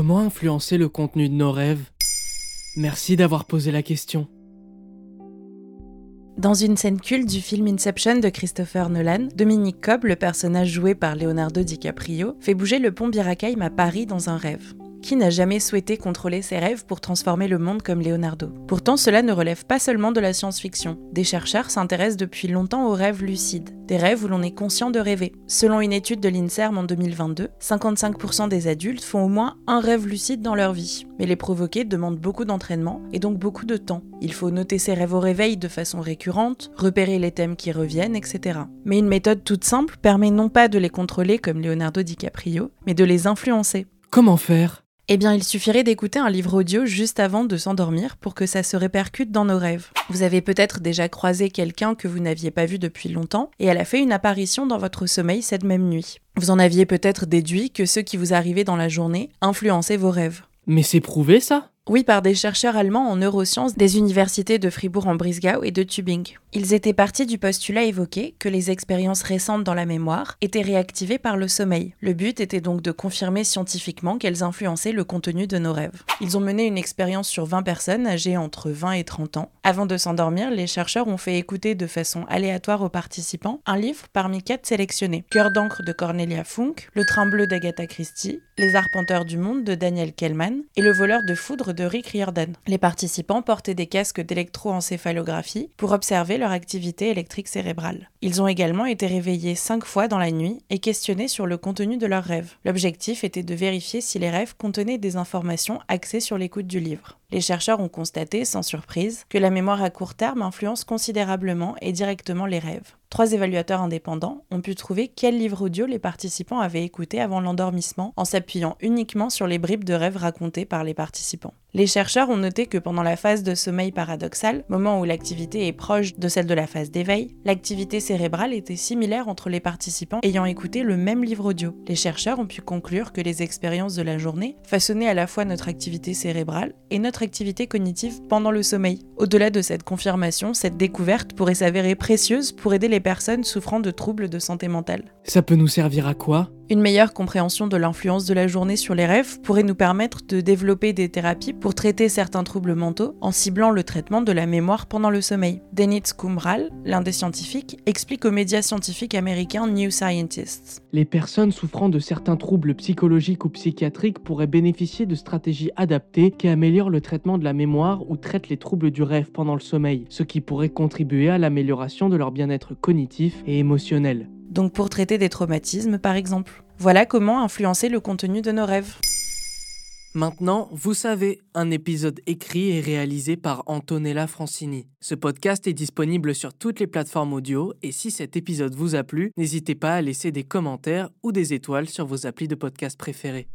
Comment influencer le contenu de nos rêves? Merci d'avoir posé la question. Dans une scène culte du film Inception de Christopher Nolan, Dominique Cobb, le personnage joué par Leonardo DiCaprio, fait bouger le pont Birakeim à Paris dans un rêve. Qui n'a jamais souhaité contrôler ses rêves pour transformer le monde comme Leonardo? Pourtant, cela ne relève pas seulement de la science-fiction. Des chercheurs s'intéressent depuis longtemps aux rêves lucides, des rêves où l'on est conscient de rêver. Selon une étude de l'INSERM en 2022, 55% des adultes font au moins un rêve lucide dans leur vie. Mais les provoquer demande beaucoup d'entraînement et donc beaucoup de temps. Il faut noter ses rêves au réveil de façon récurrente, repérer les thèmes qui reviennent, etc. Mais une méthode toute simple permet non pas de les contrôler comme Leonardo DiCaprio, mais de les influencer. Comment faire? Eh bien, il suffirait d'écouter un livre audio juste avant de s'endormir pour que ça se répercute dans nos rêves. Vous avez peut-être déjà croisé quelqu'un que vous n'aviez pas vu depuis longtemps et elle a fait une apparition dans votre sommeil cette même nuit. Vous en aviez peut-être déduit que ce qui vous arrivait dans la journée influençait vos rêves. Mais c'est prouvé ça? Oui, par des chercheurs allemands en neurosciences des universités de Fribourg-en-Brisgau et de Tübingen. Ils étaient partis du postulat évoqué que les expériences récentes dans la mémoire étaient réactivées par le sommeil. Le but était donc de confirmer scientifiquement qu'elles influençaient le contenu de nos rêves. Ils ont mené une expérience sur 20 personnes âgées entre 20 et 30 ans. Avant de s'endormir, les chercheurs ont fait écouter de façon aléatoire aux participants un livre parmi quatre sélectionnés. Cœur d'encre de Cornelia Funk, Le train bleu d'Agatha Christie, Les arpenteurs du monde de Daniel Kellman et Le voleur de foudre de Rick Riordan. Les participants portaient des casques d'électroencéphalographie pour observer leur activité électrique cérébrale. Ils ont également été réveillés cinq fois dans la nuit et questionnés sur le contenu de leurs rêves. L'objectif était de vérifier si les rêves contenaient des informations axées sur l'écoute du livre. Les chercheurs ont constaté, sans surprise, que la mémoire à court terme influence considérablement et directement les rêves. Trois évaluateurs indépendants ont pu trouver quel livre audio les participants avaient écouté avant l'endormissement en s'appuyant uniquement sur les bribes de rêves racontées par les participants. Les chercheurs ont noté que pendant la phase de sommeil paradoxal, moment où l'activité est proche de celle de la phase d'éveil, l'activité cérébrale était similaire entre les participants ayant écouté le même livre audio. Les chercheurs ont pu conclure que les expériences de la journée façonnaient à la fois notre activité cérébrale et notre activité cognitive pendant le sommeil. Au-delà de cette confirmation, cette découverte pourrait s'avérer précieuse pour aider les personnes souffrant de troubles de santé mentale. Ça peut nous servir à quoi? Une meilleure compréhension de l'influence de la journée sur les rêves pourrait nous permettre de développer des thérapies pour traiter certains troubles mentaux en ciblant le traitement de la mémoire pendant le sommeil. Dennis Kumral, l'un des scientifiques, explique aux médias scientifiques américains New Scientists. Les personnes souffrant de certains troubles psychologiques ou psychiatriques pourraient bénéficier de stratégies adaptées qui améliorent le traitement de la mémoire ou traitent les troubles du rêve pendant le sommeil, ce qui pourrait contribuer à l'amélioration de leur bien-être cognitif et émotionnel. Donc pour traiter des traumatismes par exemple. Voilà comment influencer le contenu de nos rêves. Maintenant, vous savez, un épisode écrit et réalisé par Antonella Francini. Ce podcast est disponible sur toutes les plateformes audio et si cet épisode vous a plu, n'hésitez pas à laisser des commentaires ou des étoiles sur vos applis de podcast préférés.